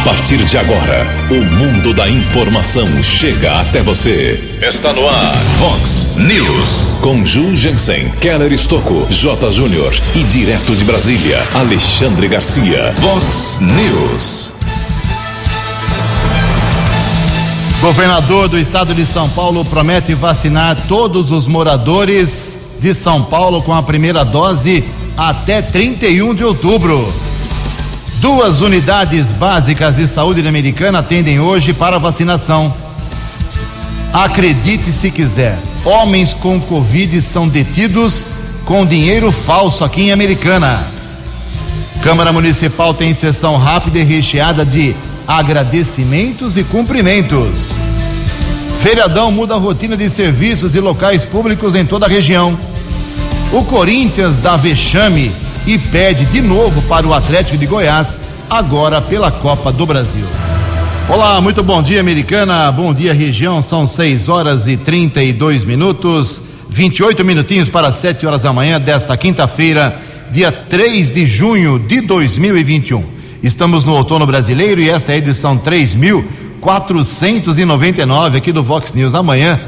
A partir de agora, o mundo da informação chega até você. Está no ar, Fox News. Com Ju Jensen, Keller Estocco, J. Júnior e direto de Brasília, Alexandre Garcia. Fox News. Governador do estado de São Paulo promete vacinar todos os moradores de São Paulo com a primeira dose até 31 de outubro. Duas unidades básicas de saúde americana atendem hoje para vacinação. Acredite se quiser, homens com Covid são detidos com dinheiro falso aqui em Americana. Câmara Municipal tem sessão rápida e recheada de agradecimentos e cumprimentos. Feriadão muda a rotina de serviços e locais públicos em toda a região. O Corinthians dá vexame e perde de novo para o Atlético de Goiás, agora pela Copa do Brasil. Olá, muito bom dia, americana. Bom dia, região. São 6 horas e 32 minutos, 28 minutinhos para 7 horas da manhã desta quinta-feira, dia 3 de junho de 2021. Estamos no outono brasileiro e esta é a edição 3499 aqui do Vox News. Amanhã,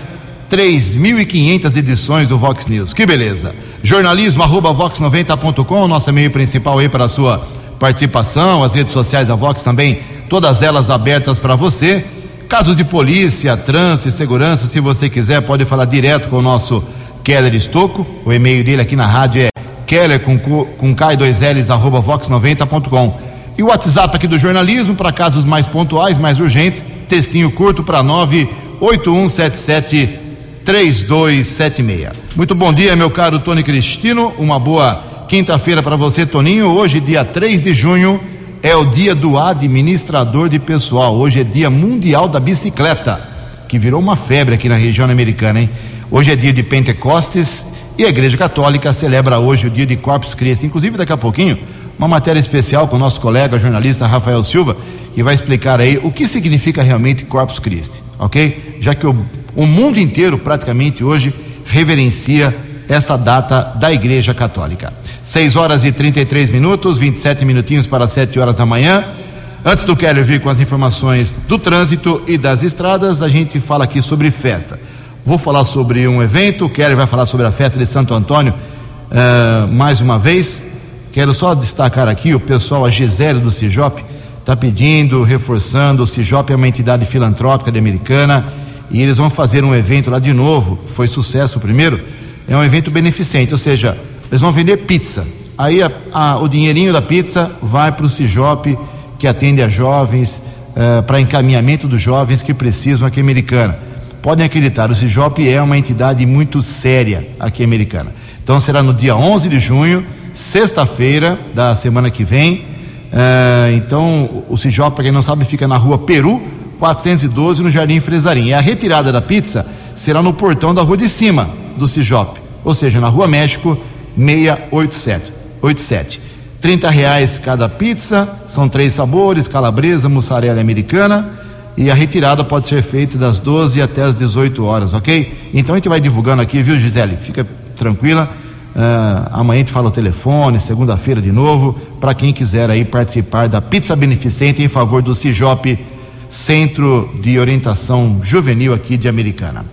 3.500 edições do Vox News. Que beleza! Jornalismo arroba vox90.com, nosso meio principal aí para a sua participação, as redes sociais da Vox também, todas elas abertas para você. Casos de polícia, trânsito e segurança, se você quiser, pode falar direto com o nosso Keller Estocco. O e-mail dele aqui na rádio é keller com, com K2Ls arroba vox90.com. E o WhatsApp aqui do jornalismo para casos mais pontuais, mais urgentes, textinho curto para 98177 3276. Muito bom dia, meu caro Tony Cristino. Uma boa quinta-feira para você, Toninho. Hoje, dia 3 de junho, é o dia do administrador de pessoal. Hoje é dia mundial da bicicleta, que virou uma febre aqui na região americana, hein? Hoje é dia de Pentecostes e a Igreja Católica celebra hoje o dia de Corpus Christi. Inclusive, daqui a pouquinho, uma matéria especial com o nosso colega jornalista Rafael Silva, que vai explicar aí o que significa realmente Corpus Christi, ok? Já que o o mundo inteiro, praticamente hoje, reverencia esta data da Igreja Católica. 6 horas e 33 minutos, 27 minutinhos para 7 horas da manhã. Antes do Keller vir com as informações do trânsito e das estradas, a gente fala aqui sobre festa. Vou falar sobre um evento, o Keller vai falar sobre a festa de Santo Antônio uh, mais uma vez. Quero só destacar aqui o pessoal, a Gisele do Cijop, está pedindo, reforçando, o Cijop é uma entidade filantrópica de Americana e eles vão fazer um evento lá de novo, foi sucesso o primeiro, é um evento beneficente, ou seja, eles vão vender pizza. Aí a, a, o dinheirinho da pizza vai para o Cijop, que atende a jovens, uh, para encaminhamento dos jovens que precisam aqui em Americana. Podem acreditar, o Cijop é uma entidade muito séria aqui em Americana. Então será no dia 11 de junho, sexta-feira da semana que vem. Uh, então o Cijop, para quem não sabe, fica na rua Peru, 412 no Jardim Fresarim. E a retirada da pizza será no portão da rua de cima do Cijop, ou seja, na Rua México 687. 87. 30 reais cada pizza, são três sabores, calabresa, mussarela americana, e a retirada pode ser feita das 12 até as 18 horas, ok? Então a gente vai divulgando aqui, viu, Gisele? Fica tranquila. Uh, amanhã a gente fala o telefone, segunda-feira de novo, para quem quiser aí participar da pizza beneficente em favor do Cijop Centro de Orientação Juvenil aqui de Americana.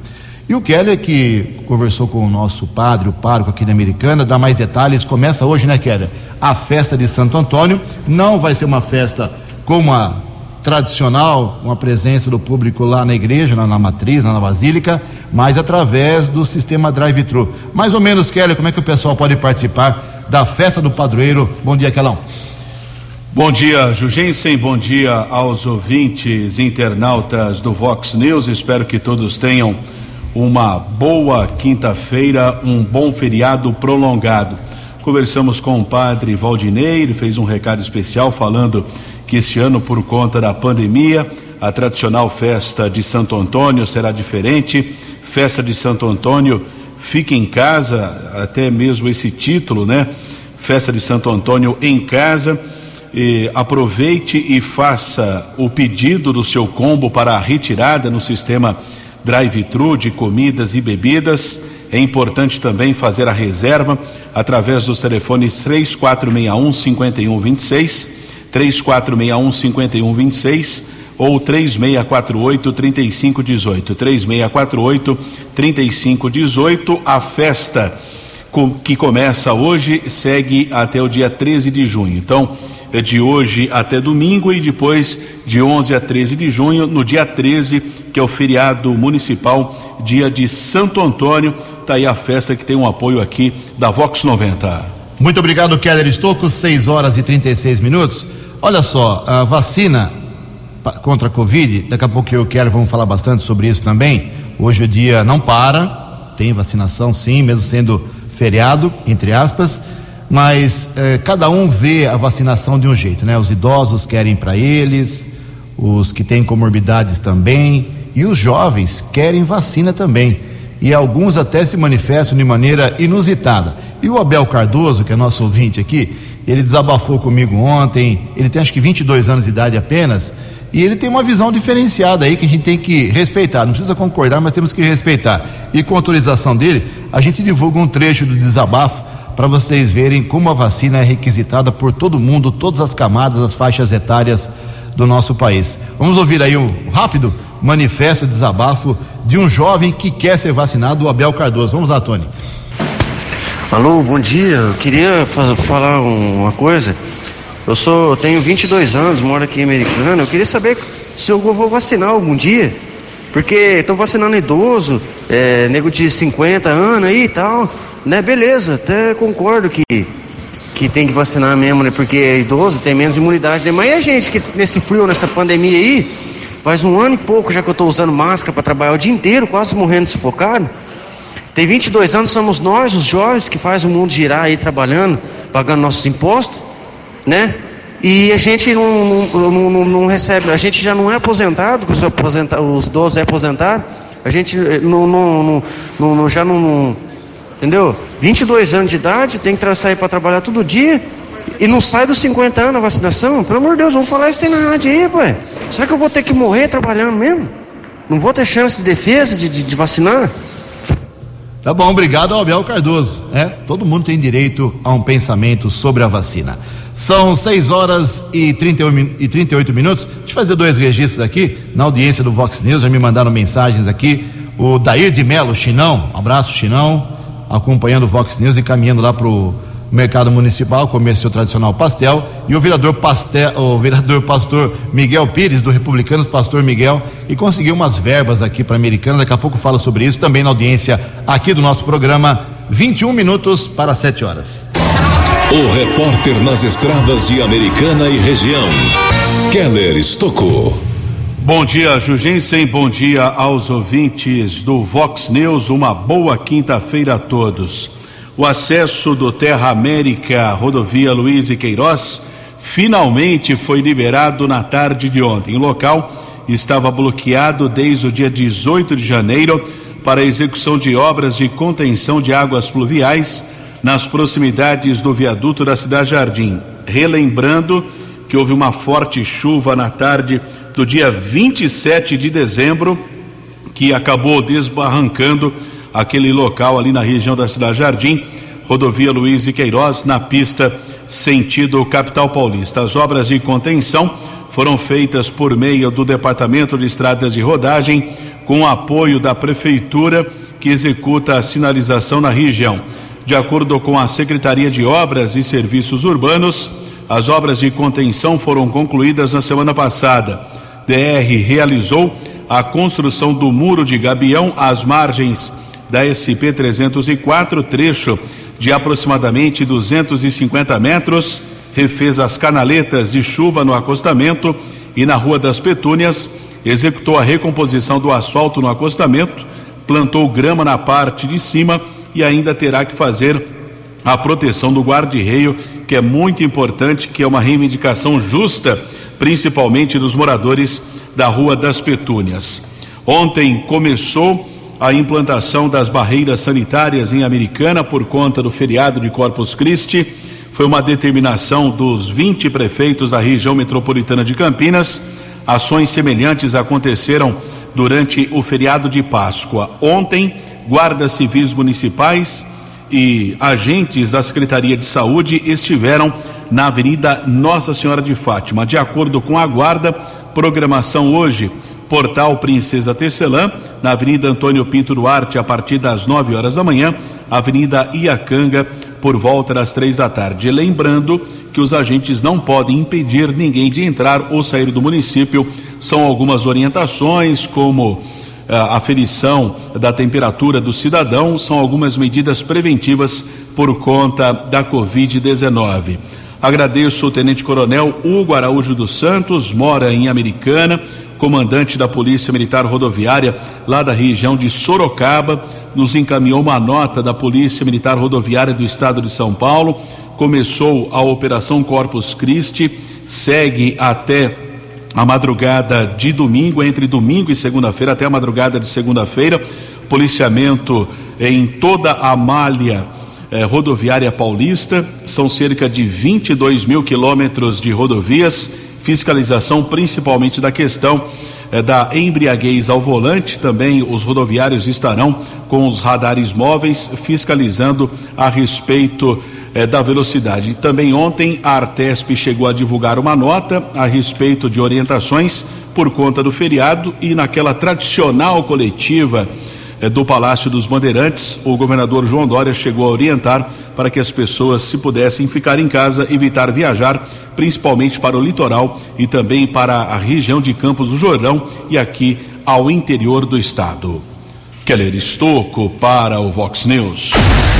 E o Keller, que conversou com o nosso padre, o pároco aqui de Americana, dá mais detalhes. Começa hoje, né, Keller? A festa de Santo Antônio. Não vai ser uma festa como a tradicional, uma presença do público lá na igreja, lá na matriz, lá na basílica, mas através do sistema drive-thru. Mais ou menos, Keller, como é que o pessoal pode participar da festa do padroeiro? Bom dia, Kelão. Bom dia, Jugensen. Bom dia aos ouvintes internautas do Vox News. Espero que todos tenham uma boa quinta-feira, um bom feriado prolongado. Conversamos com o padre Valdinei, ele fez um recado especial falando que este ano, por conta da pandemia, a tradicional festa de Santo Antônio será diferente. Festa de Santo Antônio, fique em casa, até mesmo esse título, né? Festa de Santo Antônio em casa aproveite e faça o pedido do seu combo para a retirada no sistema drive-thru de comidas e bebidas. É importante também fazer a reserva através dos telefones 3461 5126, 3461 5126 ou 3648 3518. 3648 3518. A festa que começa hoje segue até o dia 13 de junho. Então, de hoje até domingo e depois de 11 a 13 de junho, no dia 13, que é o feriado municipal, dia de Santo Antônio. Tá aí a festa que tem um apoio aqui da Vox 90. Muito obrigado, Keller Estocco, 6 horas e 36 minutos. Olha só, a vacina contra a Covid, daqui a pouco eu e o Keller vamos falar bastante sobre isso também. Hoje o dia não para, tem vacinação sim, mesmo sendo feriado, entre aspas, mas eh, cada um vê a vacinação de um jeito, né? Os idosos querem para eles, os que têm comorbidades também, e os jovens querem vacina também. E alguns até se manifestam de maneira inusitada. E o Abel Cardoso, que é nosso ouvinte aqui, ele desabafou comigo ontem, ele tem acho que 22 anos de idade apenas, e ele tem uma visão diferenciada aí que a gente tem que respeitar. Não precisa concordar, mas temos que respeitar. E com autorização dele, a gente divulga um trecho do desabafo para vocês verem como a vacina é requisitada por todo mundo, todas as camadas, as faixas etárias do nosso país. Vamos ouvir aí um rápido manifesto, desabafo de um jovem que quer ser vacinado, o Abel Cardoso. Vamos lá, Tony. Alô, bom dia. Eu queria falar uma coisa. Eu sou, tenho 22 anos, moro aqui em Americana. Eu queria saber se eu vou vacinar algum dia. Porque estão vacinando idoso, é, nego de 50 anos aí e tal. Né, beleza, até concordo que, que tem que vacinar mesmo, né? Porque é idoso, tem menos imunidade, né? Mas e a gente que nesse frio, nessa pandemia aí, faz um ano e pouco já que eu estou usando máscara para trabalhar o dia inteiro, quase morrendo sufocado. Tem 22 anos, somos nós, os jovens, que faz o mundo girar aí trabalhando, pagando nossos impostos, né? E a gente não, não, não, não recebe, a gente já não é aposentado, os, aposenta, os idosos é aposentado, a gente não, não, não, já não, entendeu? 22 anos de idade, tem que sair para trabalhar todo dia e não sai dos 50 anos a vacinação? Pelo amor de Deus, vamos falar isso aí na rádio aí, pai. Será que eu vou ter que morrer trabalhando mesmo? Não vou ter chance de defesa de, de, de vacinar? Tá bom, obrigado ao Abel Cardoso. É, todo mundo tem direito a um pensamento sobre a vacina. São 6 horas e 38, e 38 minutos. Deixa eu fazer dois registros aqui. Na audiência do Vox News, já me mandaram mensagens aqui. O Dair de Melo, Chinão, um abraço, Chinão, acompanhando o Vox News e caminhando lá pro mercado municipal, comer seu tradicional pastel, e o vereador, pastel, o vereador pastor Miguel Pires, do Republicanos, pastor Miguel, e conseguiu umas verbas aqui para Americana, daqui a pouco fala sobre isso, também na audiência aqui do nosso programa, 21 minutos para 7 horas. O repórter nas estradas de Americana e região, Keller Estocou. Bom dia, Jugensen, bom dia aos ouvintes do Vox News, uma boa quinta-feira a todos. O acesso do Terra América, rodovia Luiz e Queiroz, finalmente foi liberado na tarde de ontem. O local estava bloqueado desde o dia 18 de janeiro para a execução de obras de contenção de águas pluviais nas proximidades do viaduto da Cidade Jardim. Relembrando que houve uma forte chuva na tarde do dia 27 de dezembro, que acabou desbarrancando aquele local ali na região da Cidade Jardim, rodovia Luiz e Queiroz, na pista sentido capital paulista. As obras de contenção foram feitas por meio do Departamento de Estradas de Rodagem, com apoio da Prefeitura, que executa a sinalização na região. De acordo com a Secretaria de Obras e Serviços Urbanos, as obras de contenção foram concluídas na semana passada. DR realizou a construção do muro de Gabião às margens da SP 304, trecho de aproximadamente 250 metros, refez as canaletas de chuva no acostamento e na Rua das Petúnias, executou a recomposição do asfalto no acostamento, plantou grama na parte de cima e ainda terá que fazer a proteção do guarda-reio, que é muito importante, que é uma reivindicação justa, principalmente dos moradores da Rua das Petúnias. Ontem começou a implantação das barreiras sanitárias em Americana por conta do feriado de Corpus Christi. Foi uma determinação dos 20 prefeitos da região metropolitana de Campinas. Ações semelhantes aconteceram durante o feriado de Páscoa. Ontem, guardas civis municipais e agentes da Secretaria de Saúde estiveram na Avenida Nossa Senhora de Fátima. De acordo com a guarda, programação hoje, Portal Princesa Tecelã, na Avenida Antônio Pinto Duarte, a partir das 9 horas da manhã, Avenida Iacanga, por volta das três da tarde. Lembrando que os agentes não podem impedir ninguém de entrar ou sair do município. São algumas orientações, como a eh, aferição da temperatura do cidadão, são algumas medidas preventivas por conta da Covid-19. Agradeço o Tenente Coronel Hugo Araújo dos Santos, mora em Americana, comandante da Polícia Militar Rodoviária lá da região de Sorocaba, nos encaminhou uma nota da Polícia Militar Rodoviária do Estado de São Paulo. Começou a Operação Corpus Christi, segue até a madrugada de domingo, entre domingo e segunda-feira, até a madrugada de segunda-feira. Policiamento em toda a malha eh, rodoviária paulista, são cerca de 22 mil quilômetros de rodovias, fiscalização principalmente da questão eh, da embriaguez ao volante. Também os rodoviários estarão com os radares móveis fiscalizando a respeito eh, da velocidade. Também ontem a Artesp chegou a divulgar uma nota a respeito de orientações por conta do feriado e naquela tradicional coletiva do Palácio dos Bandeirantes, o governador João Dória chegou a orientar para que as pessoas, se pudessem ficar em casa, evitar viajar principalmente para o litoral e também para a região de Campos do Jordão e aqui ao interior do estado. Keller Estocco para o Vox News.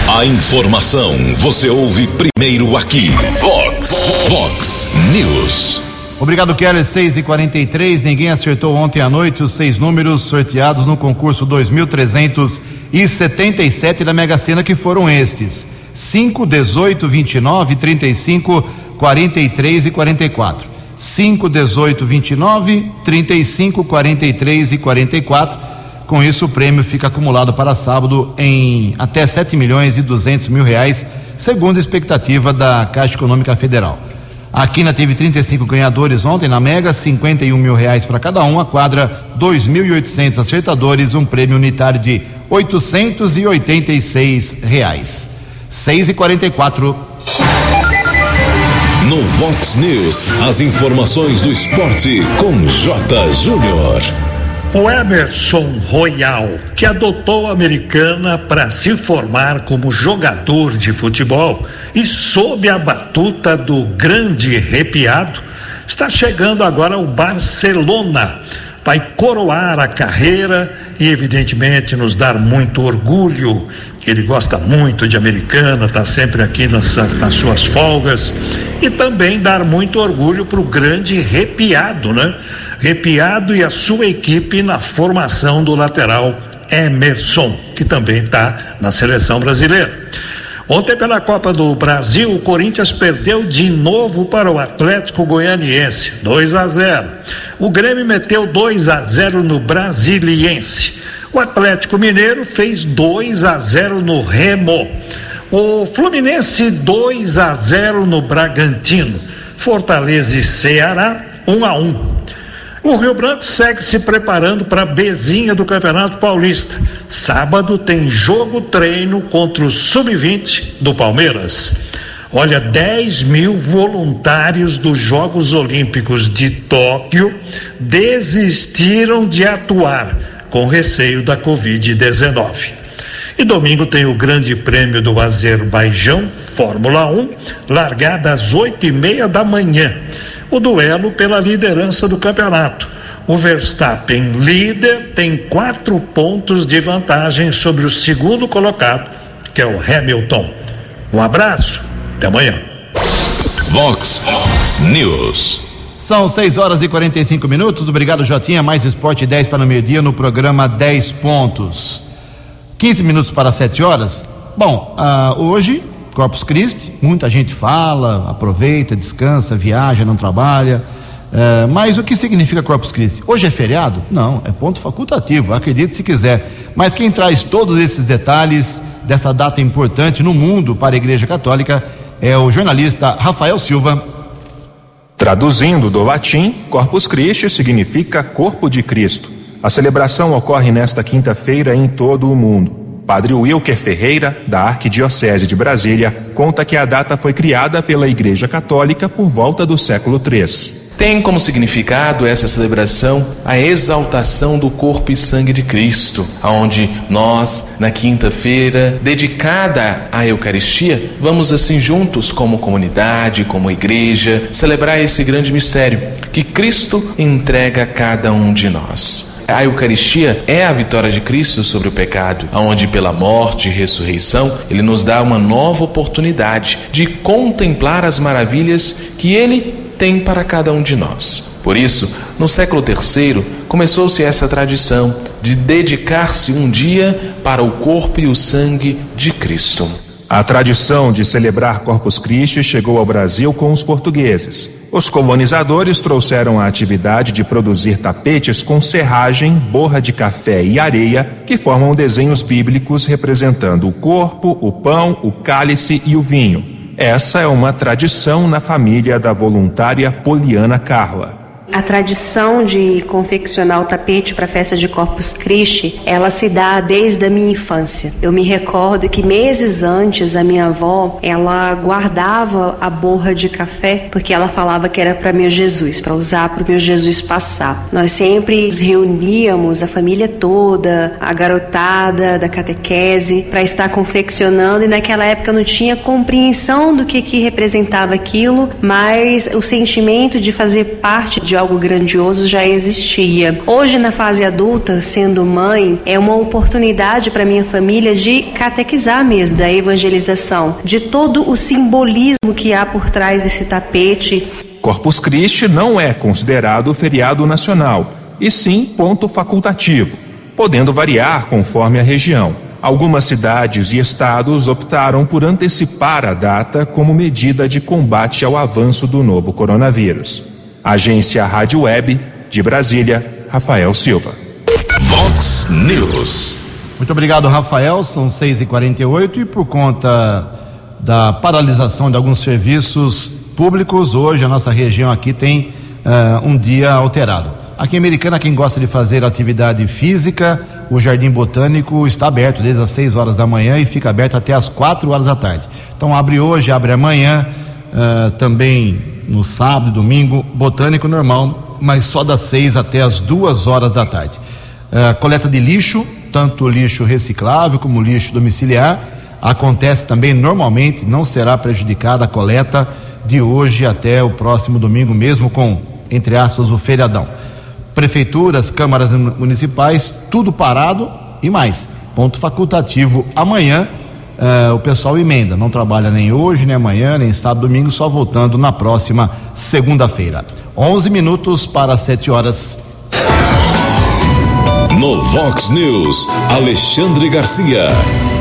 A informação você ouve primeiro aqui. Vox, Vox News. Obrigado, Keller. 6 e 43 Ninguém acertou ontem à noite os seis números sorteados no concurso 2377 da Mega Sena, que foram estes: 5, 18, 29, 35, 43 e 44. 5, 18, 29, 35, 43 e 44. Com isso, o prêmio fica acumulado para sábado em até 7 milhões e 200 mil reais, segundo a expectativa da Caixa Econômica Federal. A Quina teve 35 ganhadores ontem na Mega, 51 mil reais para cada um. A quadra, 2.800 acertadores, um prêmio unitário de 886 reais. 6 e 44 No Vox News, as informações do esporte com J. Júnior. O Emerson Royal, que adotou a americana para se formar como jogador de futebol e sob a batuta do grande arrepiado, está chegando agora ao Barcelona. Vai coroar a carreira e, evidentemente, nos dar muito orgulho. Ele gosta muito de americana, está sempre aqui nas, nas suas folgas. E também dar muito orgulho para o grande arrepiado, né? Repiado e a sua equipe na formação do lateral Emerson, que também está na seleção brasileira. Ontem, pela Copa do Brasil, o Corinthians perdeu de novo para o Atlético Goianiense, 2 a 0. O Grêmio meteu 2 a 0 no Brasiliense. O Atlético Mineiro fez 2 a 0 no Remo. O Fluminense 2 a 0 no Bragantino. Fortaleza e Ceará 1 a 1. O Rio Branco segue se preparando para a Bezinha do Campeonato Paulista. Sábado tem jogo treino contra o Sub-20 do Palmeiras. Olha, 10 mil voluntários dos Jogos Olímpicos de Tóquio desistiram de atuar com receio da Covid-19. E domingo tem o Grande Prêmio do Azerbaijão, Fórmula 1, largada às oito e meia da manhã o duelo pela liderança do campeonato. O Verstappen, líder, tem quatro pontos de vantagem sobre o segundo colocado, que é o Hamilton. Um abraço, até amanhã. Vox News. São 6 horas e 45 minutos. Obrigado, Jotinha. Mais esporte 10 para o meio-dia no programa 10 pontos. 15 minutos para 7 horas. Bom, uh, hoje Corpus Christi, muita gente fala, aproveita, descansa, viaja, não trabalha. É, mas o que significa Corpus Christi? Hoje é feriado? Não, é ponto facultativo, acredite se quiser. Mas quem traz todos esses detalhes dessa data importante no mundo para a Igreja Católica é o jornalista Rafael Silva. Traduzindo do latim, Corpus Christi significa Corpo de Cristo. A celebração ocorre nesta quinta-feira em todo o mundo. Padre Wilker Ferreira, da Arquidiocese de Brasília, conta que a data foi criada pela Igreja Católica por volta do século III. Tem como significado essa celebração a exaltação do corpo e sangue de Cristo, aonde nós, na quinta-feira, dedicada à Eucaristia, vamos assim juntos como comunidade, como igreja, celebrar esse grande mistério que Cristo entrega a cada um de nós. A Eucaristia é a vitória de Cristo sobre o pecado, aonde pela morte e ressurreição ele nos dá uma nova oportunidade de contemplar as maravilhas que ele tem para cada um de nós. Por isso, no século III, começou-se essa tradição de dedicar-se um dia para o corpo e o sangue de Cristo. A tradição de celebrar Corpus Christi chegou ao Brasil com os portugueses. Os colonizadores trouxeram a atividade de produzir tapetes com serragem, borra de café e areia, que formam desenhos bíblicos representando o corpo, o pão, o cálice e o vinho. Essa é uma tradição na família da voluntária Poliana Carla. A tradição de confeccionar o tapete para festa de Corpus Christi, ela se dá desde a minha infância. Eu me recordo que meses antes a minha avó, ela guardava a borra de café porque ela falava que era para meu Jesus, para usar para o meu Jesus passar. Nós sempre nos reuníamos, a família toda, a garotada da catequese, para estar confeccionando e naquela época eu não tinha compreensão do que que representava aquilo, mas o sentimento de fazer parte de algo grandioso já existia. Hoje, na fase adulta, sendo mãe, é uma oportunidade para minha família de catequizar mesmo da evangelização, de todo o simbolismo que há por trás desse tapete. Corpus Christi não é considerado feriado nacional, e sim ponto facultativo, podendo variar conforme a região. Algumas cidades e estados optaram por antecipar a data como medida de combate ao avanço do novo coronavírus. Agência Rádio Web de Brasília, Rafael Silva. Vox News. Muito obrigado, Rafael. São 6h48 e por conta da paralisação de alguns serviços públicos, hoje a nossa região aqui tem uh, um dia alterado. Aqui em Americana, quem gosta de fazer atividade física, o Jardim Botânico está aberto desde as 6 horas da manhã e fica aberto até as 4 horas da tarde. Então abre hoje, abre amanhã, uh, também no sábado e domingo, botânico normal, mas só das seis até as duas horas da tarde. Uh, coleta de lixo, tanto lixo reciclável como lixo domiciliar, acontece também normalmente, não será prejudicada a coleta de hoje até o próximo domingo, mesmo com, entre aspas, o feriadão. Prefeituras, câmaras municipais, tudo parado e mais. Ponto facultativo amanhã uh, o pessoal emenda, não trabalha nem hoje, nem amanhã, nem sábado, domingo, só voltando na próxima segunda-feira. 11 minutos para 7 horas. No Vox News, Alexandre Garcia.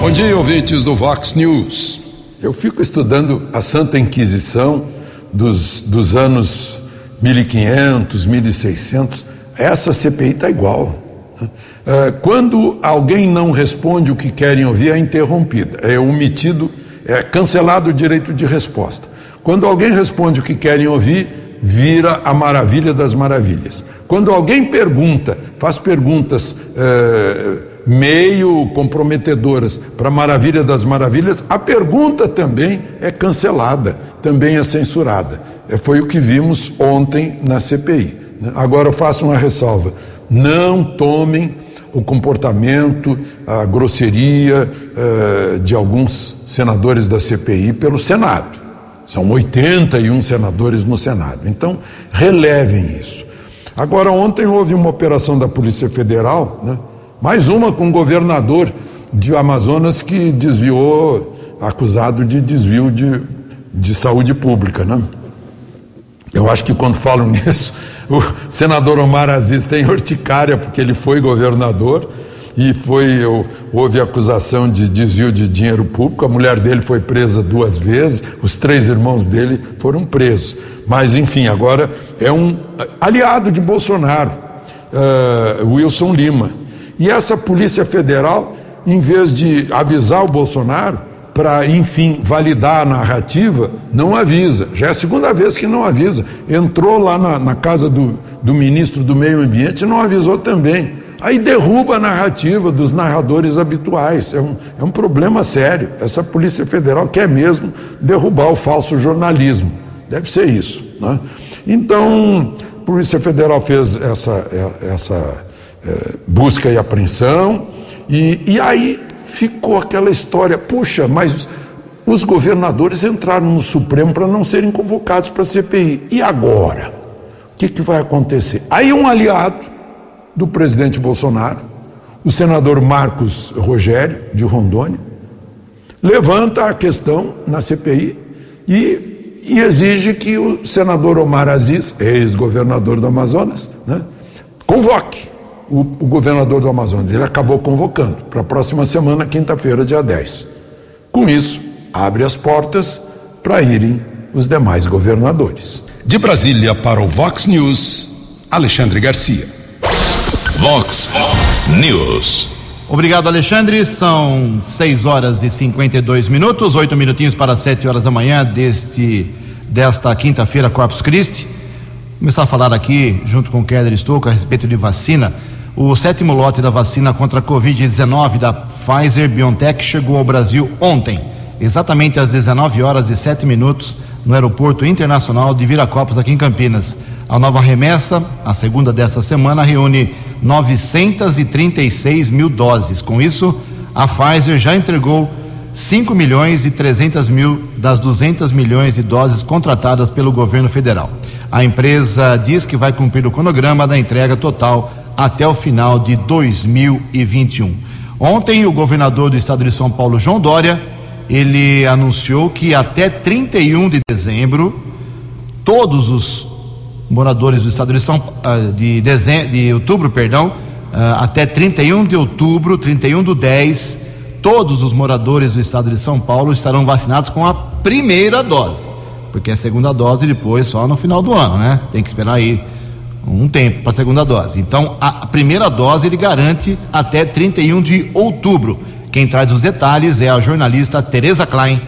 Bom dia, ouvintes do Vox News. Eu fico estudando a Santa Inquisição dos, dos anos 1500, 1600. Essa CPI está igual. Né? Ah, quando alguém não responde o que querem ouvir, é interrompida, é omitido, é cancelado o direito de resposta. Quando alguém responde o que querem ouvir, vira a maravilha das maravilhas. Quando alguém pergunta, faz perguntas é, meio comprometedoras para a maravilha das maravilhas, a pergunta também é cancelada, também é censurada. É, foi o que vimos ontem na CPI. Né? Agora eu faço uma ressalva: não tomem o comportamento, a grosseria uh, de alguns senadores da CPI pelo Senado. São 81 senadores no Senado. Então, relevem isso. Agora, ontem houve uma operação da Polícia Federal, né? mais uma com o governador de Amazonas que desviou, acusado de desvio de, de saúde pública. Né? Eu acho que quando falam nisso o senador Omar Aziz tem urticária porque ele foi governador e foi houve acusação de desvio de dinheiro público. A mulher dele foi presa duas vezes, os três irmãos dele foram presos. Mas enfim, agora é um aliado de Bolsonaro, uh, Wilson Lima. E essa Polícia Federal, em vez de avisar o Bolsonaro, para, enfim, validar a narrativa, não avisa. Já é a segunda vez que não avisa. Entrou lá na, na casa do, do ministro do Meio Ambiente e não avisou também. Aí derruba a narrativa dos narradores habituais. É um, é um problema sério. Essa Polícia Federal quer mesmo derrubar o falso jornalismo. Deve ser isso. Né? Então, a Polícia Federal fez essa, é, essa é, busca e apreensão, e, e aí ficou aquela história: puxa, mas os governadores entraram no Supremo para não serem convocados para a CPI. E agora? O que, que vai acontecer? Aí um aliado do presidente Bolsonaro, o senador Marcos Rogério, de Rondônia, levanta a questão na CPI e, e exige que o senador Omar Aziz, ex-governador do Amazonas, né, convoque o, o, governador do Amazonas. Ele acabou convocando para a próxima semana, quinta-feira, dia 10. Com isso, abre as portas para irem os demais governadores. De Brasília para o Vox News, Alexandre Garcia. Vox News. Obrigado, Alexandre. São 6 horas e 52 minutos, oito minutinhos para 7 horas da manhã deste, desta quinta-feira, Corpus Christi. Vou começar a falar aqui, junto com o Keller Estouco, a respeito de vacina. O sétimo lote da vacina contra a Covid-19 da Pfizer BioNTech chegou ao Brasil ontem, exatamente às 19 horas e 7 minutos, no Aeroporto Internacional de Viracopos, aqui em Campinas. A nova remessa, a segunda dessa semana, reúne 936 mil doses. Com isso, a Pfizer já entregou 5 milhões e 300 mil das 200 milhões de doses contratadas pelo governo federal. A empresa diz que vai cumprir o cronograma da entrega total até o final de 2021. Ontem, o governador do estado de São Paulo, João Dória, ele anunciou que até 31 de dezembro todos os moradores do estado de São ah, de, dezembro, de outubro, perdão, ah, até 31 de outubro, 31 do 10, todos os moradores do estado de São Paulo estarão vacinados com a primeira dose, porque a segunda dose depois só no final do ano, né? Tem que esperar aí um tempo para a segunda dose. Então, a primeira dose ele garante até 31 de outubro. Quem traz os detalhes é a jornalista Tereza Klein.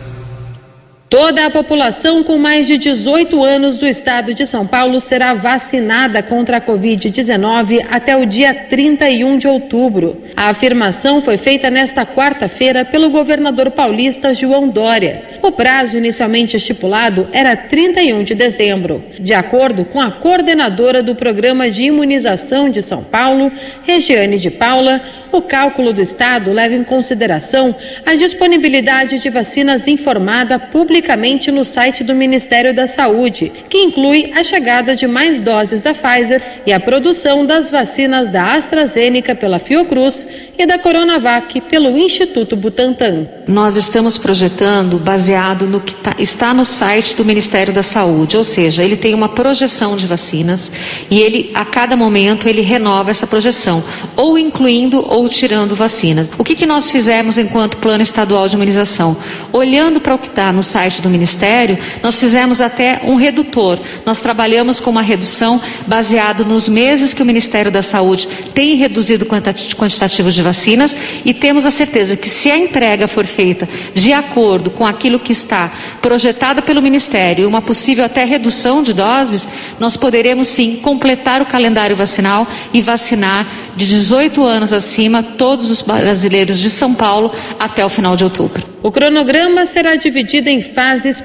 Toda a população com mais de 18 anos do estado de São Paulo será vacinada contra a Covid-19 até o dia 31 de outubro. A afirmação foi feita nesta quarta-feira pelo governador paulista João Dória. O prazo inicialmente estipulado era 31 de dezembro. De acordo com a coordenadora do Programa de Imunização de São Paulo, Regiane de Paula, o cálculo do Estado leva em consideração a disponibilidade de vacinas informada publicamente no site do Ministério da Saúde, que inclui a chegada de mais doses da Pfizer e a produção das vacinas da AstraZeneca pela Fiocruz e da Coronavac pelo Instituto Butantan. Nós estamos projetando baseado no que tá, está no site do Ministério da Saúde, ou seja, ele tem uma projeção de vacinas e ele a cada momento ele renova essa projeção, ou incluindo ou ou tirando vacinas. O que, que nós fizemos enquanto plano estadual de imunização? Olhando para o que está no site do Ministério, nós fizemos até um redutor. Nós trabalhamos com uma redução baseado nos meses que o Ministério da Saúde tem reduzido o quantitativo de vacinas e temos a certeza que se a entrega for feita de acordo com aquilo que está projetado pelo Ministério, uma possível até redução de doses, nós poderemos sim completar o calendário vacinal e vacinar de 18 anos acima todos os brasileiros de São Paulo até o final de outubro. O cronograma será dividido em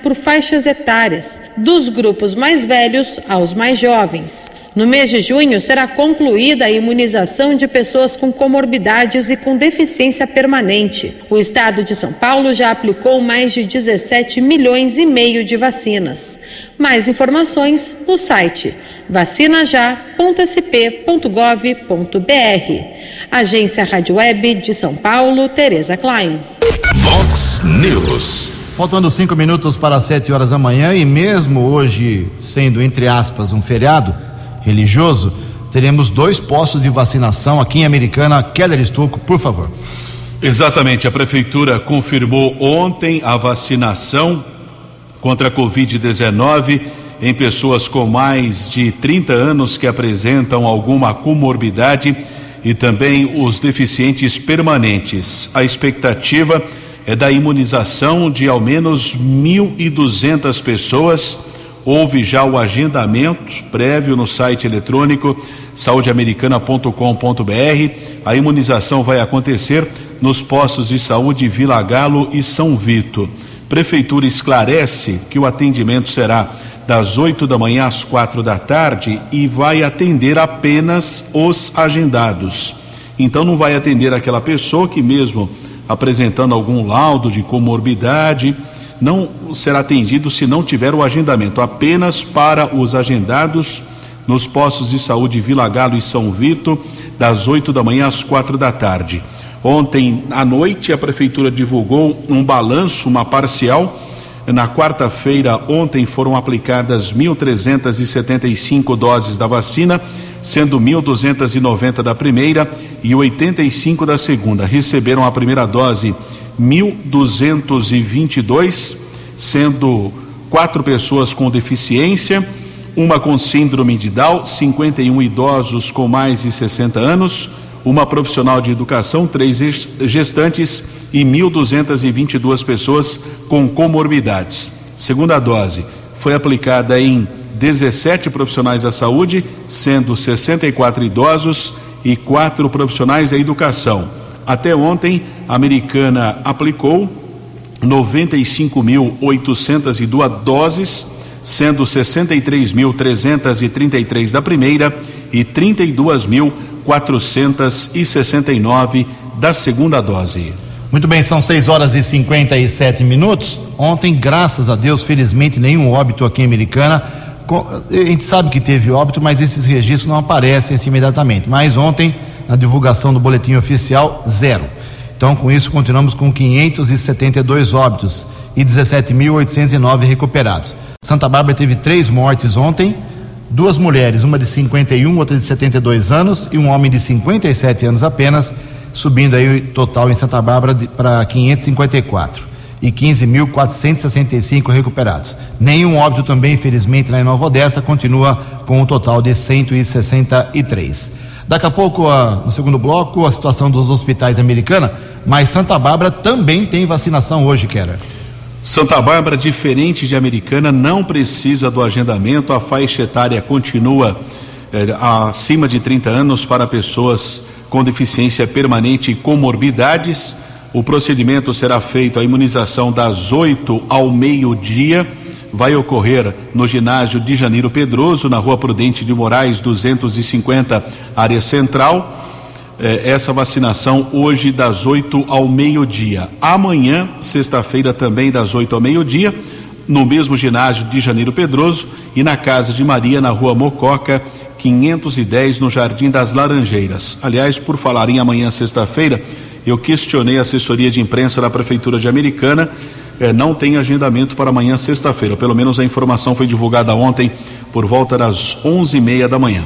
por faixas etárias, dos grupos mais velhos aos mais jovens. No mês de junho será concluída a imunização de pessoas com comorbidades e com deficiência permanente. O estado de São Paulo já aplicou mais de 17 milhões e meio de vacinas. Mais informações no site vacinajá.sp.gov.br. Agência Rádio Web de São Paulo, Tereza Klein. Vox News. Faltando cinco minutos para sete horas da manhã e mesmo hoje sendo entre aspas um feriado religioso, teremos dois postos de vacinação aqui em Americana. Keller Estocco, por favor. Exatamente, a prefeitura confirmou ontem a vacinação contra a Covid-19 em pessoas com mais de 30 anos que apresentam alguma comorbidade e também os deficientes permanentes. A expectativa é da imunização de ao menos 1.200 pessoas houve já o agendamento prévio no site eletrônico saudeamericana.com.br. A imunização vai acontecer nos postos de saúde Vila Galo e São Vito. Prefeitura esclarece que o atendimento será das 8 da manhã às quatro da tarde e vai atender apenas os agendados. Então não vai atender aquela pessoa que mesmo apresentando algum laudo de comorbidade, não será atendido se não tiver o agendamento, apenas para os agendados nos postos de saúde Vila Galo e São Vito, das 8 da manhã às quatro da tarde. Ontem à noite, a Prefeitura divulgou um balanço, uma parcial. Na quarta-feira, ontem, foram aplicadas 1.375 doses da vacina, sendo 1.290 da primeira e 85 da segunda. Receberam a primeira dose 1.222, sendo quatro pessoas com deficiência, uma com síndrome de Down, 51 idosos com mais de 60 anos uma profissional de educação, três gestantes e 1.222 pessoas com comorbidades. Segunda dose foi aplicada em 17 profissionais da saúde, sendo 64 idosos e quatro profissionais da educação. Até ontem, a americana aplicou 95.802 doses, sendo 63.333 da primeira e 32 mil 469 da segunda dose. Muito bem, são 6 horas e 57 minutos. Ontem, graças a Deus, felizmente, nenhum óbito aqui em Americana. A gente sabe que teve óbito, mas esses registros não aparecem assim imediatamente. Mas ontem, na divulgação do boletim oficial, zero. Então, com isso, continuamos com 572 óbitos e 17.809 recuperados. Santa Bárbara teve três mortes ontem duas mulheres, uma de 51, outra de 72 anos e um homem de 57 anos apenas, subindo aí o total em Santa Bárbara para 554 e 15.465 recuperados. Nenhum óbito também, infelizmente, lá em Nova Odessa, continua com um total de 163. Daqui a pouco, no segundo bloco, a situação dos hospitais americana, mas Santa Bárbara também tem vacinação hoje, Kera. Santa Bárbara, diferente de Americana, não precisa do agendamento, a faixa etária continua é, acima de 30 anos para pessoas com deficiência permanente e comorbidades. O procedimento será feito a imunização das 8 ao meio-dia. Vai ocorrer no ginásio de Janeiro Pedroso, na rua Prudente de Moraes, 250, área central eh, essa vacinação hoje das 8 ao meio-dia. Amanhã, sexta-feira, também das 8 ao meio-dia, no mesmo ginásio de Janeiro Pedroso e na Casa de Maria, na rua Mococa, 510, no Jardim das Laranjeiras. Aliás, por falar em amanhã, sexta-feira, eu questionei a assessoria de imprensa da Prefeitura de Americana. Eh, não tem agendamento para amanhã, sexta-feira. Pelo menos a informação foi divulgada ontem por volta das 11h30 da manhã.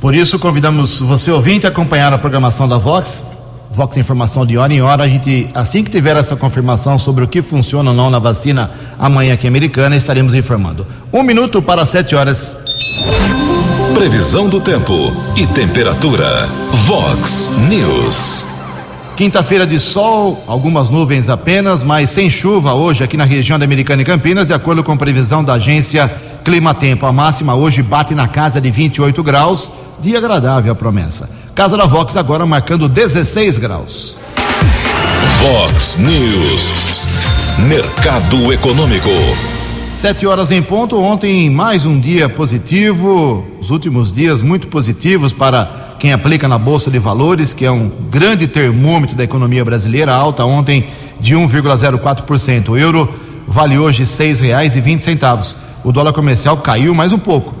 Por isso, convidamos você, ouvinte, a acompanhar a programação da Vox. Vox Informação de hora em hora. A gente, assim que tiver essa confirmação sobre o que funciona ou não na vacina amanhã aqui americana, estaremos informando. Um minuto para sete horas. Previsão do tempo e temperatura. Vox News. Quinta-feira de sol, algumas nuvens apenas, mas sem chuva hoje aqui na região da Americana e Campinas, de acordo com previsão da agência Clima Tempo. A máxima hoje bate na casa de 28 graus Dia agradável a promessa. Casa da Vox agora marcando 16 graus. Vox News. Mercado Econômico. Sete horas em ponto. Ontem, mais um dia positivo. Os últimos dias muito positivos para quem aplica na Bolsa de Valores, que é um grande termômetro da economia brasileira. Alta ontem de 1,04%. O euro vale hoje vinte centavos. O dólar comercial caiu mais um pouco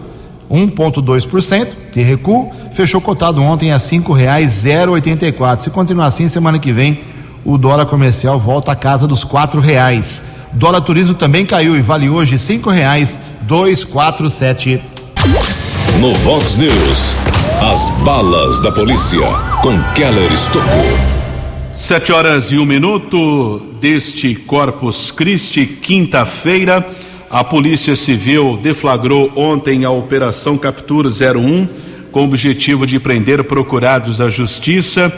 1,2% de recuo, fechou cotado ontem a e quatro. Se continuar assim, semana que vem o dólar comercial volta à casa dos quatro reais. Dólar turismo também caiu e vale hoje quatro sete. No Vox News, as balas da polícia com Keller Estocou. Sete horas e um minuto deste Corpus Christi, quinta-feira. A Polícia Civil deflagrou ontem a Operação Captura 01 com o objetivo de prender procurados da Justiça.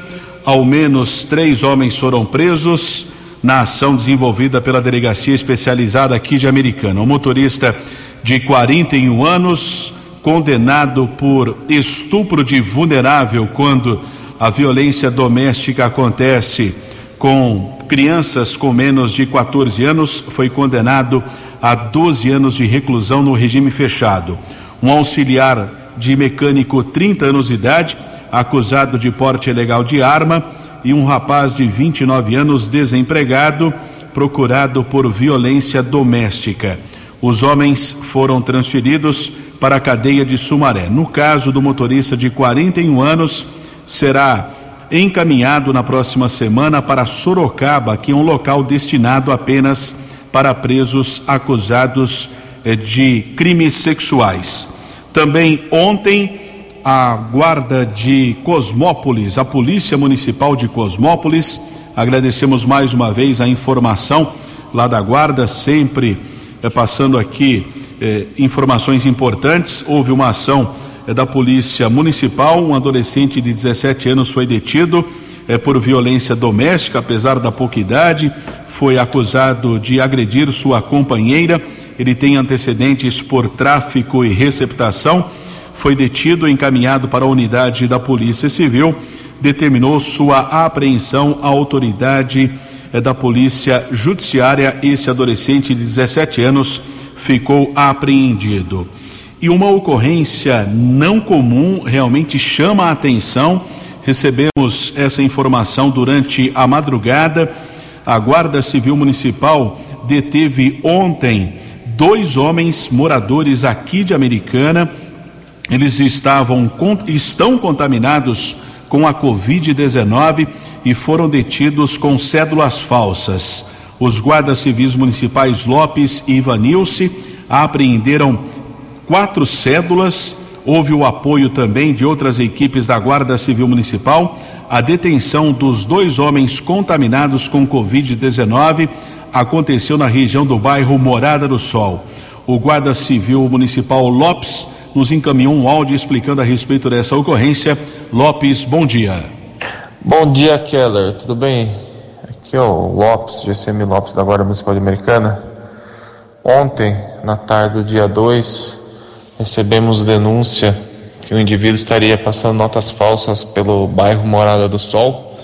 Ao menos três homens foram presos na ação desenvolvida pela Delegacia Especializada aqui de Americana. O motorista de 41 anos, condenado por estupro de vulnerável quando a violência doméstica acontece com crianças com menos de 14 anos, foi condenado a 12 anos de reclusão no regime fechado. Um auxiliar de mecânico, 30 anos de idade, acusado de porte ilegal de arma, e um rapaz de 29 anos, desempregado, procurado por violência doméstica. Os homens foram transferidos para a cadeia de Sumaré. No caso do motorista de 41 anos, será encaminhado na próxima semana para Sorocaba, que é um local destinado apenas para presos acusados eh, de crimes sexuais. Também ontem, a guarda de Cosmópolis, a Polícia Municipal de Cosmópolis, agradecemos mais uma vez a informação lá da guarda, sempre eh, passando aqui eh, informações importantes. Houve uma ação eh, da Polícia Municipal, um adolescente de 17 anos foi detido eh, por violência doméstica, apesar da pouca idade, foi acusado de agredir sua companheira. Ele tem antecedentes por tráfico e receptação. Foi detido e encaminhado para a unidade da Polícia Civil. Determinou sua apreensão à autoridade da Polícia Judiciária. Esse adolescente de 17 anos ficou apreendido. E uma ocorrência não comum realmente chama a atenção. Recebemos essa informação durante a madrugada. A Guarda Civil Municipal deteve ontem dois homens moradores aqui de Americana. Eles estavam estão contaminados com a Covid-19 e foram detidos com cédulas falsas. Os guardas civis municipais Lopes e Ivanilce apreenderam quatro cédulas. Houve o apoio também de outras equipes da Guarda Civil Municipal. A detenção dos dois homens contaminados com Covid-19 aconteceu na região do bairro Morada do Sol. O Guarda Civil Municipal Lopes nos encaminhou um áudio explicando a respeito dessa ocorrência. Lopes, bom dia. Bom dia, Keller. Tudo bem? Aqui é o Lopes, GCM Lopes da Guarda Municipal de Americana. Ontem, na tarde do dia 2, recebemos denúncia que o indivíduo estaria passando notas falsas pelo bairro Morada do Sol.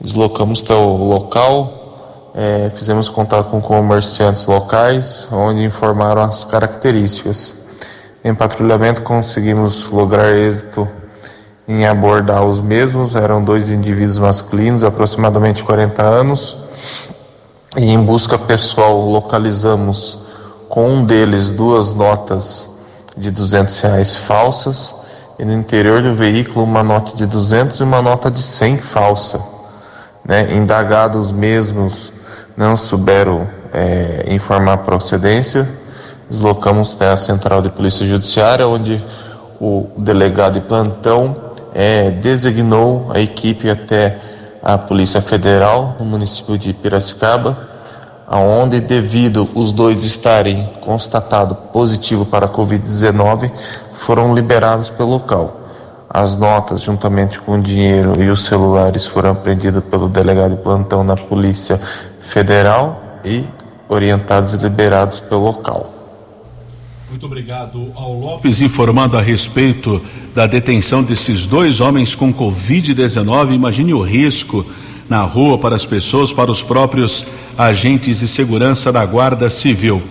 Deslocamos até o local, é, fizemos contato com comerciantes locais, onde informaram as características. Em patrulhamento conseguimos lograr êxito em abordar os mesmos. Eram dois indivíduos masculinos, aproximadamente 40 anos. E em busca pessoal localizamos com um deles duas notas de 200 reais falsas e no interior do veículo uma nota de 200 e uma nota de 100 falsa. Né? Indagados mesmos não souberam é, informar a procedência, deslocamos até a central de polícia judiciária, onde o delegado de plantão é, designou a equipe até a Polícia Federal no município de Piracicaba, aonde devido os dois estarem constatado positivo para a Covid-19, foram liberados pelo local. As notas, juntamente com o dinheiro e os celulares, foram apreendidos pelo delegado de plantão na Polícia Federal e orientados e liberados pelo local. Muito obrigado ao Lopes informando a respeito da detenção desses dois homens com Covid-19. Imagine o risco na rua para as pessoas, para os próprios agentes de segurança da Guarda Civil.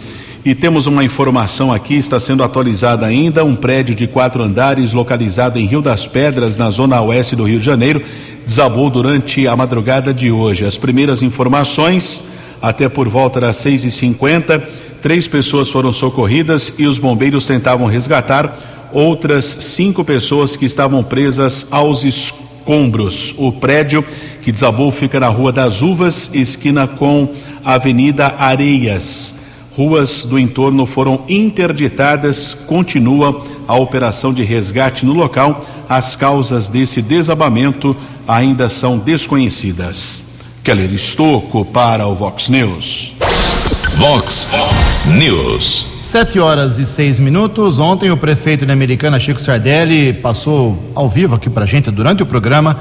E temos uma informação aqui, está sendo atualizada ainda: um prédio de quatro andares localizado em Rio das Pedras, na zona oeste do Rio de Janeiro, desabou durante a madrugada de hoje. As primeiras informações, até por volta das seis e cinquenta Três pessoas foram socorridas e os bombeiros tentavam resgatar outras cinco pessoas que estavam presas aos escombros. O prédio que desabou fica na Rua das Uvas, esquina com a Avenida Areias. Ruas do entorno foram interditadas, continua a operação de resgate no local. As causas desse desabamento ainda são desconhecidas. Keller Estocco para o Vox News. Vox News. Sete horas e seis minutos. Ontem o prefeito de Americana, Chico Sardelli, passou ao vivo aqui pra gente durante o programa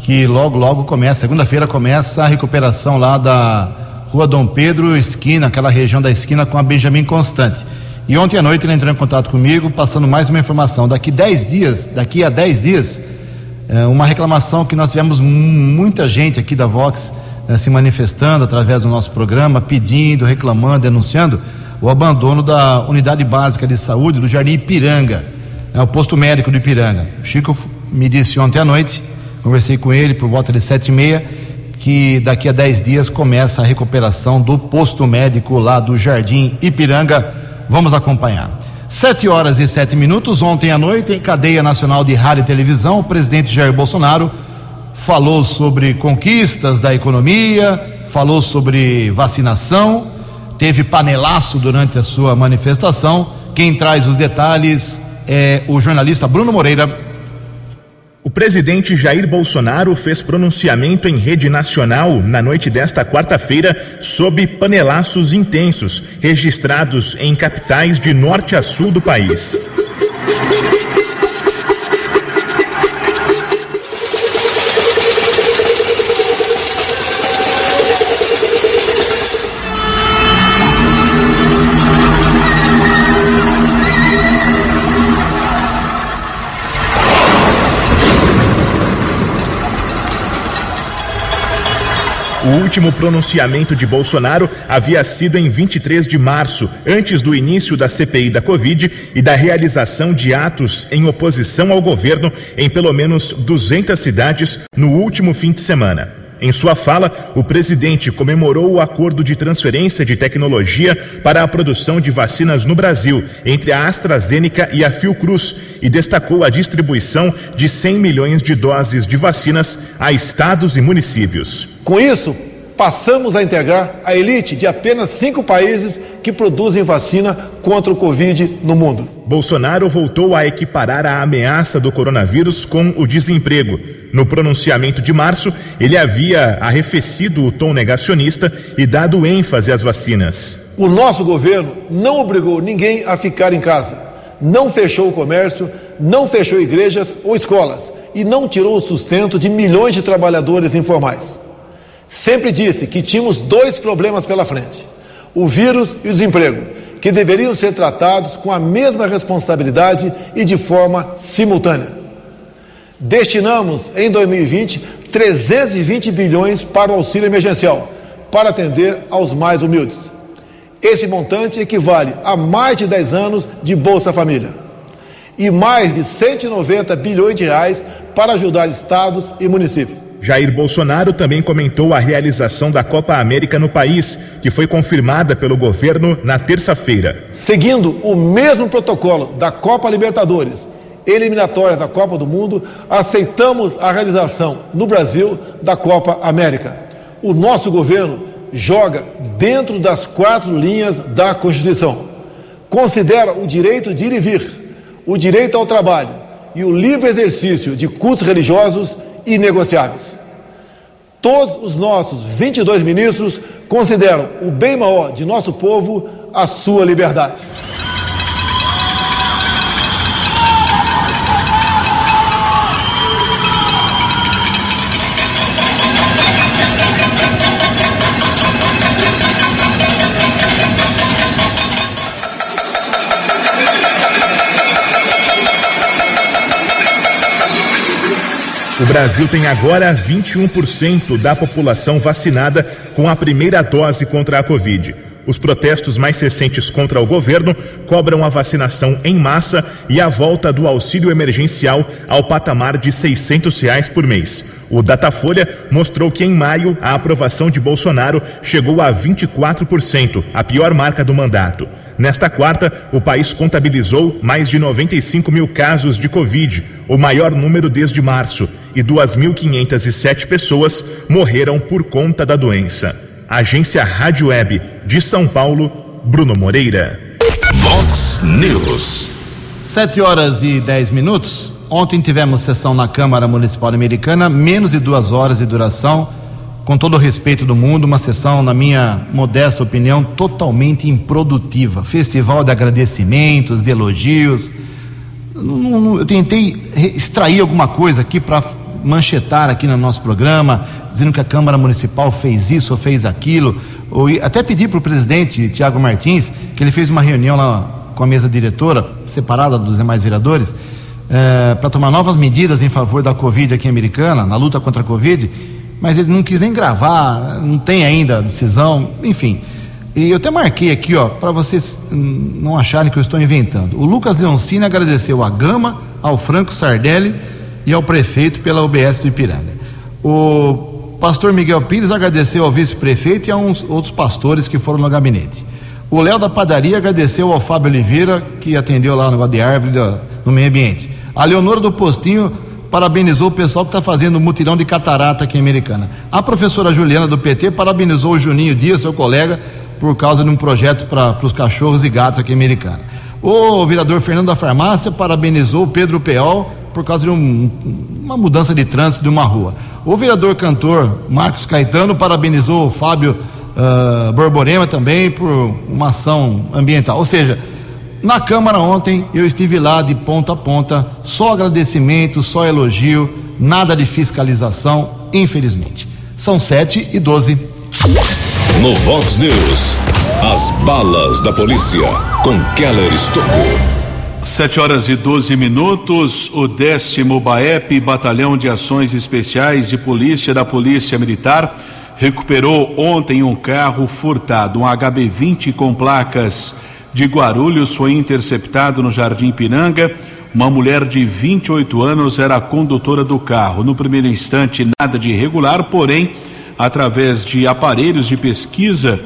que logo, logo começa, segunda-feira começa a recuperação lá da Rua Dom Pedro, esquina, aquela região da esquina com a Benjamin Constante. E ontem à noite ele entrou em contato comigo, passando mais uma informação. Daqui 10 dias, daqui a 10 dias, é, uma reclamação que nós tivemos muita gente aqui da Vox se manifestando através do nosso programa, pedindo, reclamando, denunciando o abandono da unidade básica de saúde do Jardim Ipiranga, é, o posto médico do Ipiranga. O Chico me disse ontem à noite, conversei com ele por volta de sete e meia, que daqui a dez dias começa a recuperação do posto médico lá do Jardim Ipiranga. Vamos acompanhar. Sete horas e sete minutos, ontem à noite, em cadeia nacional de rádio e televisão, o presidente Jair Bolsonaro falou sobre conquistas da economia, falou sobre vacinação, teve panelaço durante a sua manifestação. Quem traz os detalhes é o jornalista Bruno Moreira. O presidente Jair Bolsonaro fez pronunciamento em rede nacional na noite desta quarta-feira sob panelaços intensos registrados em capitais de norte a sul do país. O último pronunciamento de Bolsonaro havia sido em 23 de março, antes do início da CPI da Covid e da realização de atos em oposição ao governo em pelo menos 200 cidades no último fim de semana. Em sua fala, o presidente comemorou o acordo de transferência de tecnologia para a produção de vacinas no Brasil entre a AstraZeneca e a Fiocruz e destacou a distribuição de 100 milhões de doses de vacinas a estados e municípios. Com isso, passamos a integrar a elite de apenas cinco países que produzem vacina contra o Covid no mundo. Bolsonaro voltou a equiparar a ameaça do coronavírus com o desemprego. No pronunciamento de março, ele havia arrefecido o tom negacionista e dado ênfase às vacinas. O nosso governo não obrigou ninguém a ficar em casa, não fechou o comércio, não fechou igrejas ou escolas e não tirou o sustento de milhões de trabalhadores informais. Sempre disse que tínhamos dois problemas pela frente: o vírus e o desemprego, que deveriam ser tratados com a mesma responsabilidade e de forma simultânea. Destinamos em 2020 320 bilhões para o auxílio emergencial, para atender aos mais humildes. Esse montante equivale a mais de 10 anos de Bolsa Família e mais de 190 bilhões de reais para ajudar estados e municípios. Jair Bolsonaro também comentou a realização da Copa América no país, que foi confirmada pelo governo na terça-feira. Seguindo o mesmo protocolo da Copa Libertadores, eliminatória da Copa do Mundo, aceitamos a realização no Brasil da Copa América. O nosso governo joga dentro das quatro linhas da Constituição. Considera o direito de ir e vir, o direito ao trabalho e o livre exercício de cultos religiosos inegociáveis. Todos os nossos 22 ministros consideram o bem maior de nosso povo a sua liberdade. O Brasil tem agora 21% da população vacinada com a primeira dose contra a Covid. Os protestos mais recentes contra o governo cobram a vacinação em massa e a volta do auxílio emergencial ao patamar de 600 reais por mês. O Datafolha mostrou que em maio a aprovação de Bolsonaro chegou a 24%, a pior marca do mandato. Nesta quarta, o país contabilizou mais de 95 mil casos de Covid, o maior número desde março, e 2.507 pessoas morreram por conta da doença. Agência Rádio Web de São Paulo, Bruno Moreira. Vox News. Sete horas e dez minutos. Ontem tivemos sessão na Câmara Municipal Americana, menos de duas horas de duração com todo o respeito do mundo, uma sessão, na minha modesta opinião, totalmente improdutiva. Festival de agradecimentos, de elogios. Eu tentei extrair alguma coisa aqui para manchetar aqui no nosso programa, dizendo que a Câmara Municipal fez isso ou fez aquilo. Ou, até pedi para o presidente Tiago Martins, que ele fez uma reunião lá com a mesa diretora, separada dos demais vereadores, é, para tomar novas medidas em favor da Covid aqui em Americana, na luta contra a Covid, mas ele não quis nem gravar, não tem ainda decisão, enfim. E eu até marquei aqui, ó, para vocês não acharem que eu estou inventando. O Lucas Leoncini agradeceu a Gama, ao Franco Sardelli e ao prefeito pela UBS do Ipiranga. O pastor Miguel Pires agradeceu ao vice-prefeito e a uns outros pastores que foram no gabinete. O Léo da padaria agradeceu ao Fábio Oliveira, que atendeu lá no de árvore no meio ambiente. A Leonora do Postinho parabenizou o pessoal que está fazendo o mutirão de catarata aqui em Americana. A professora Juliana do PT parabenizou o Juninho Dias, seu colega, por causa de um projeto para os cachorros e gatos aqui em Americana. O vereador Fernando da Farmácia parabenizou o Pedro Peol por causa de um, uma mudança de trânsito de uma rua. O vereador cantor Marcos Caetano parabenizou o Fábio uh, Borborema também por uma ação ambiental. Ou seja, na Câmara ontem eu estive lá de ponta a ponta, só agradecimento, só elogio, nada de fiscalização, infelizmente. São sete e doze. No Vox News, as balas da polícia com Keller Estocou. Sete horas e 12 minutos, o décimo BAEP, Batalhão de Ações Especiais de Polícia da Polícia Militar, recuperou ontem um carro furtado, um HB20 com placas de Guarulhos, foi interceptado no Jardim Pinanga. Uma mulher de 28 anos era a condutora do carro. No primeiro instante, nada de irregular, porém através de aparelhos de pesquisa,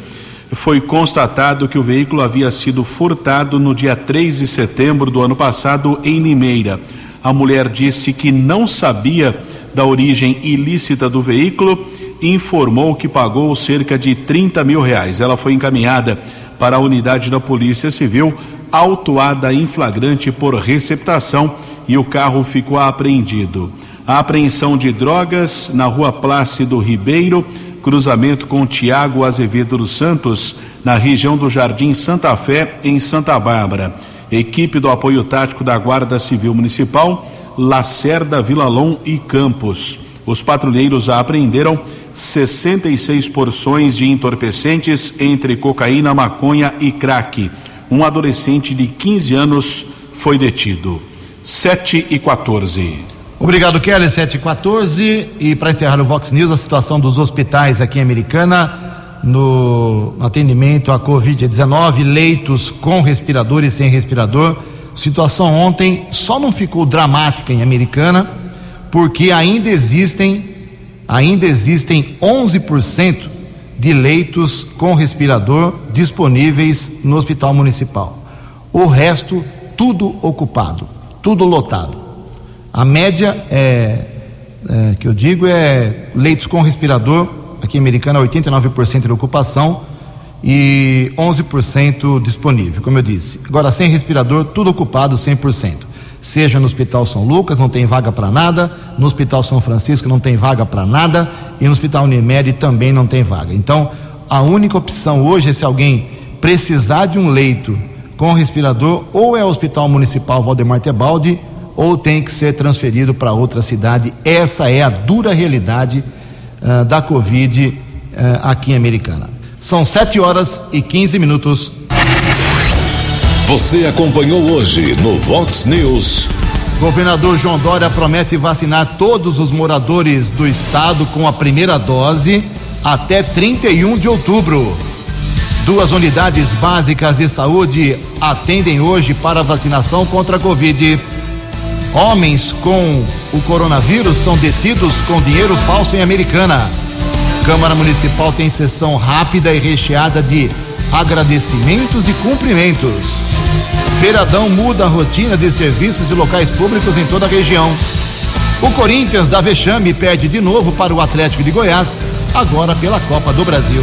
foi constatado que o veículo havia sido furtado no dia 3 de setembro do ano passado em Limeira. A mulher disse que não sabia da origem ilícita do veículo e informou que pagou cerca de 30 mil reais. Ela foi encaminhada para a unidade da Polícia Civil, autuada em flagrante por receptação e o carro ficou apreendido a apreensão de drogas na rua Plácido Ribeiro, cruzamento com Tiago Azevedo dos Santos, na região do Jardim Santa Fé, em Santa Bárbara. Equipe do apoio tático da Guarda Civil Municipal, Lacerda, Vilalon e Campos. Os patrulheiros apreenderam 66 porções de entorpecentes entre cocaína, maconha e crack. Um adolescente de 15 anos foi detido. 7 e 14. Obrigado, Kelly. 714. E para encerrar o Vox News, a situação dos hospitais aqui em Americana, no, atendimento à Covid-19, leitos com respirador e sem respirador. Situação ontem só não ficou dramática em Americana, porque ainda existem, ainda existem 11% de leitos com respirador disponíveis no Hospital Municipal. O resto, tudo ocupado, tudo lotado. A média é, é, que eu digo é leitos com respirador, aqui em Americana 89% de ocupação e 11% disponível, como eu disse. Agora sem respirador, tudo ocupado 100%. Seja no Hospital São Lucas, não tem vaga para nada, no Hospital São Francisco não tem vaga para nada e no Hospital Unimed também não tem vaga. Então, a única opção hoje é se alguém precisar de um leito com respirador, ou é o Hospital Municipal Valdemar Tebaldi, ou tem que ser transferido para outra cidade. Essa é a dura realidade uh, da Covid uh, aqui em Americana. São 7 horas e 15 minutos. Você acompanhou hoje no Vox News. Governador João Dória promete vacinar todos os moradores do estado com a primeira dose até 31 de outubro. Duas unidades básicas de saúde atendem hoje para vacinação contra a Covid. Homens com o coronavírus são detidos com dinheiro falso em Americana. Câmara Municipal tem sessão rápida e recheada de agradecimentos e cumprimentos. Feiradão muda a rotina de serviços e locais públicos em toda a região. O Corinthians da Vexame perde de novo para o Atlético de Goiás, agora pela Copa do Brasil.